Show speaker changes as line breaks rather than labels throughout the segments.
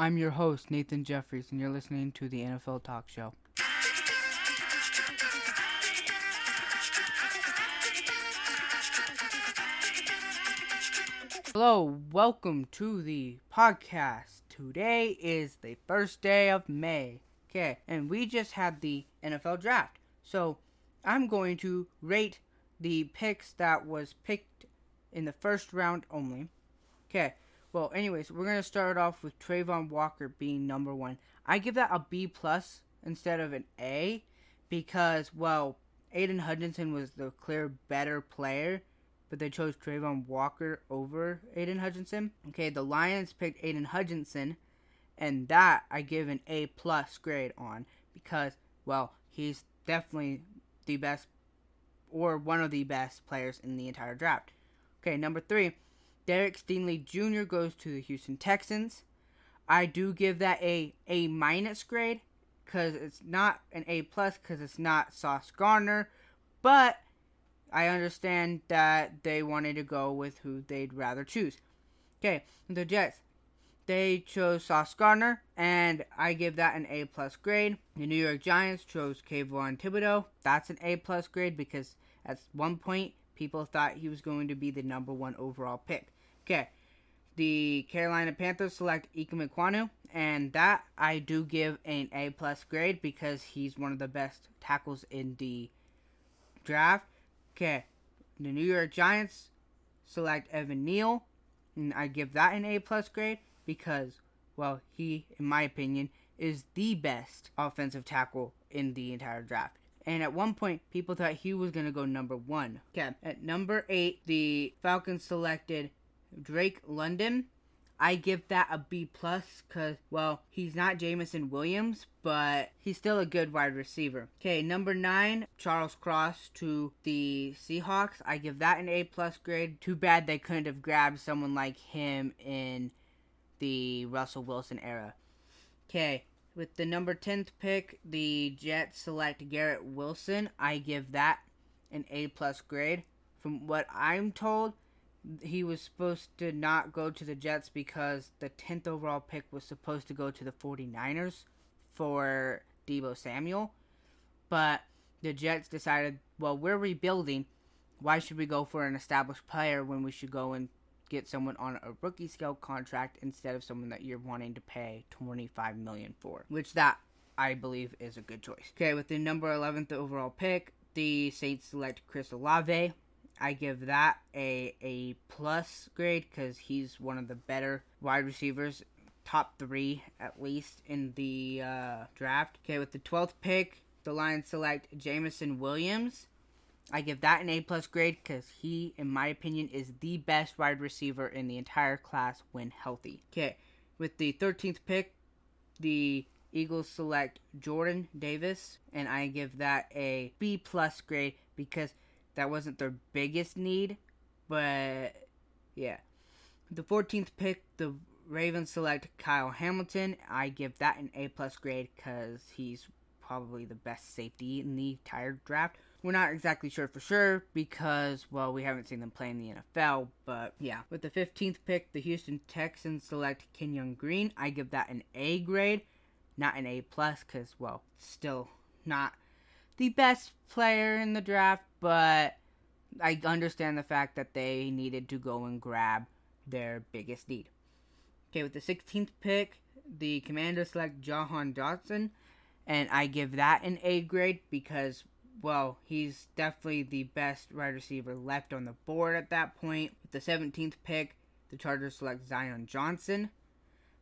I'm your host, Nathan Jeffries, and you're listening to the NFL Talk Show. Hello, welcome to the podcast. Today is the first day of May. Okay, and we just had the NFL draft. So I'm going to rate the picks that was picked in the first round only. Okay, well, anyways, we're gonna start off with Travon Walker being number one. I give that a B plus instead of an A because, well, Aidan Hutchinson was the clear better player, but they chose Travon Walker over Aidan Hutchinson. Okay, the Lions picked Aidan Hutchinson, and that I give an A plus grade on because, well, he's definitely the best or one of the best players in the entire draft. Okay, number three, Derek Stingley Jr. goes to the Houston Texans. I do give that a A minus grade because it's not an A plus because it's not Sauce Gardner, but I understand that they wanted to go with who they'd rather choose. Okay, the Jets. They chose Sauce Gardner, and I give that an A plus grade. The New York Giants chose Kayvon Thibodeaux. That's an A plus grade because at one point people thought he was going to be the number one overall pick. Okay, the Carolina Panthers select Ekwonu, and that I do give an A plus grade because he's one of the best tackles in the draft. Okay, the New York Giants select Evan Neal, and I give that an A plus grade because, well, he, in my opinion, is the best offensive tackle in the entire draft. And at one point, people thought he was going to go number one. Okay. At number eight, the Falcons selected Drake London. I give that a B plus because, well, he's not Jameson Williams, but he's still a good wide receiver. Okay, number nine, Charles Cross to the Seahawks. I give that an A plus grade. Too bad they couldn't have grabbed someone like him in the Russell Wilson era. Okay, with the number 10th pick, the Jets select Garrett Wilson. I give that an A plus grade. From what I'm told, he was supposed to not go to the Jets because the 10th overall pick was supposed to go to the 49ers for Deebo Samuel. But the Jets decided, well, we're rebuilding. Why should we go for an established player when we should go and get someone on a rookie scale contract instead of someone that you're wanting to pay 25 million for? Which that I believe is a good choice. Okay, with the number 11th overall pick, the Saints select Chris Olave. I give that a a plus grade because he's one of the better wide receivers, top three at least in the uh, draft. Okay, with the twelfth pick, the Lions select Jameson Williams. I give that an A plus grade because he, in my opinion, is the best wide receiver in the entire class when healthy. Okay, with the thirteenth pick, the Eagles select Jordan Davis, and I give that a B plus grade because that wasn't their biggest need, but yeah. The 14th pick, the Ravens select Kyle Hamilton. I give that an A plus grade because he's probably the best safety in the entire draft. We're not exactly sure for sure because, well, we haven't seen them play in the NFL, but yeah. With the 15th pick, the Houston Texans select Kenyon Green. I give that an A grade, not an A plus because, well, still not the best player in the draft, but I understand the fact that they needed to go and grab their biggest need. Okay, with the 16th pick, the Commanders select Jahan Dotson, and I give that an A grade because, well, he's definitely the best wide receiver left on the board at that point. With the 17th pick, the Chargers select Zion Johnson.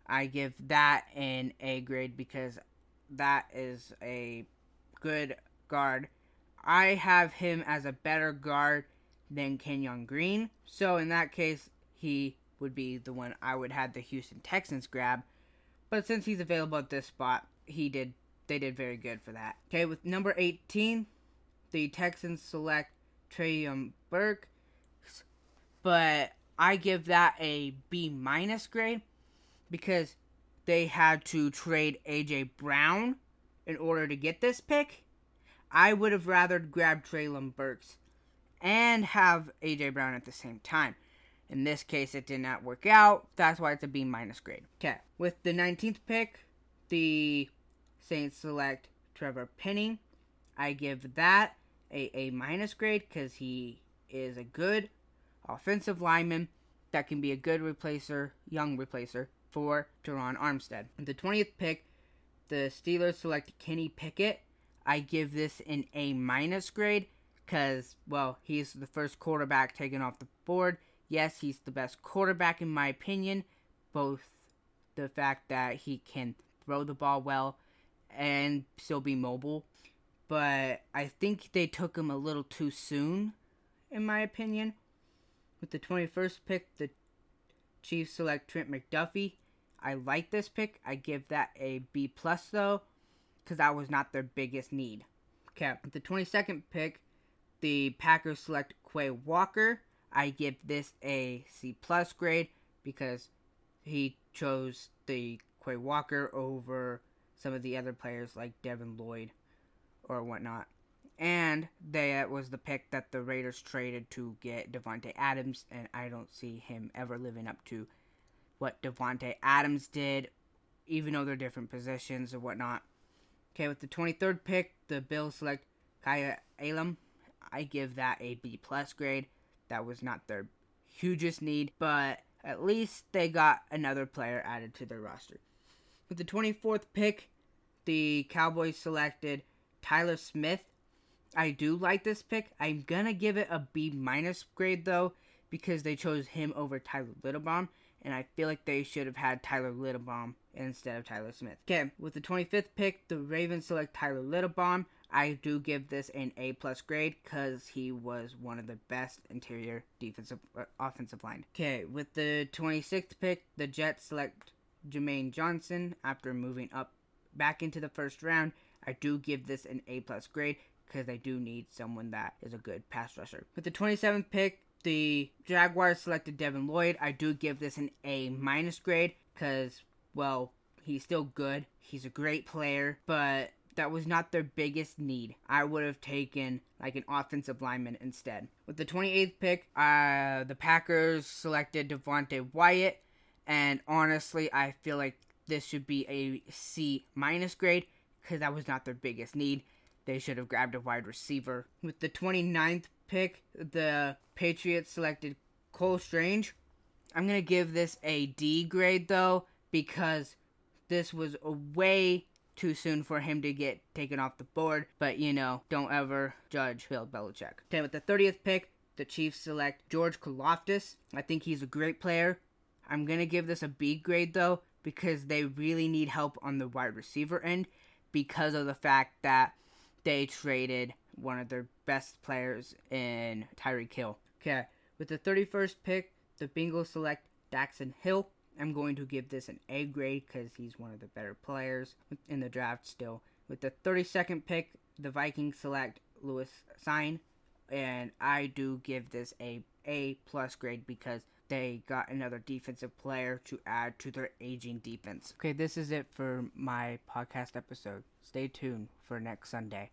I give that an A grade because that is a good guard. I have him as a better guard than Kenyon Green. So in that case, he would be the one I would have the Houston Texans grab. But since he's available at this spot, he did they did very good for that. Okay, with number 18, the Texans select Treylon Burke. But I give that a B minus grade because they had to trade AJ Brown in order to get this pick. I would have rather grabbed Treylon Burks and have AJ Brown at the same time. In this case, it did not work out. That's why it's a B minus grade. Okay. With the 19th pick, the Saints select Trevor Penning. I give that a A minus grade because he is a good offensive lineman that can be a good replacer, young replacer for Terron Armstead. The 20th pick, the Steelers select Kenny Pickett. I give this an A minus grade because, well, he's the first quarterback taken off the board. Yes, he's the best quarterback in my opinion. Both the fact that he can throw the ball well and still be mobile. But I think they took him a little too soon, in my opinion. With the 21st pick, the Chiefs select Trent McDuffie. I like this pick. I give that a B plus though, because that was not their biggest need. Okay, the 22nd pick, the Packers select Quay Walker. I give this a C plus grade because he chose the Quay Walker over some of the other players like Devin Lloyd or whatnot. And that was the pick that the Raiders traded to get Davante Adams, and I don't see him ever living up to what Davante Adams did, even though they're different positions or whatnot. Okay, with the 23rd pick, the Bills select Kaiir Elam. I give that a B plus grade. That was not their hugest need, but at least they got another player added to their roster. With the 24th pick, the Cowboys selected Tyler Smith. I do like this pick. I'm gonna give it a B minus grade though, because they chose him over Tyler Linderbaum, and I feel like they should have had Tyler Linderbaum instead of Tyler Smith. Okay, with the 25th pick, the Ravens select Tyler Linderbaum. I do give this an A plus grade because he was one of the best interior defensive uh, offensive line. Okay, with the 26th pick, the Jets select Jermaine Johnson after moving up back into the first round. I do give this an A plus grade because they do need someone that is a good pass rusher. With the 27th pick, the Jaguars selected Devin Lloyd. I do give this an A minus grade because, well, he's still good. He's a great player, but that was not their biggest need. I would have taken like an offensive lineman instead. With the 28th pick, uh, the Packers selected Devonte Wyatt, and honestly, I feel like this should be a C minus grade because that was not their biggest need. They should have grabbed a wide receiver. With the 29th pick, the Patriots selected Cole Strange. I'm going to give this a D grade though because this was way too soon for him to get taken off the board. But, you know, don't ever judge Bill Belichick. Okay, with the 30th pick, the Chiefs select George Karlaftis. I think he's a great player. I'm going to give this a B grade, though, because they really need help on the wide receiver end because of the fact that they traded one of their best players in Tyreek Hill. Okay, with the 31st pick, the Bengals select Daxton Hill. I'm going to give this an A grade because he's one of the better players in the draft still. With the 32nd pick, the Vikings select Lewis Cine, and I do give this a A plus grade because they got another defensive player to add to their aging defense. Okay, this is it for my podcast episode. Stay tuned for next Sunday.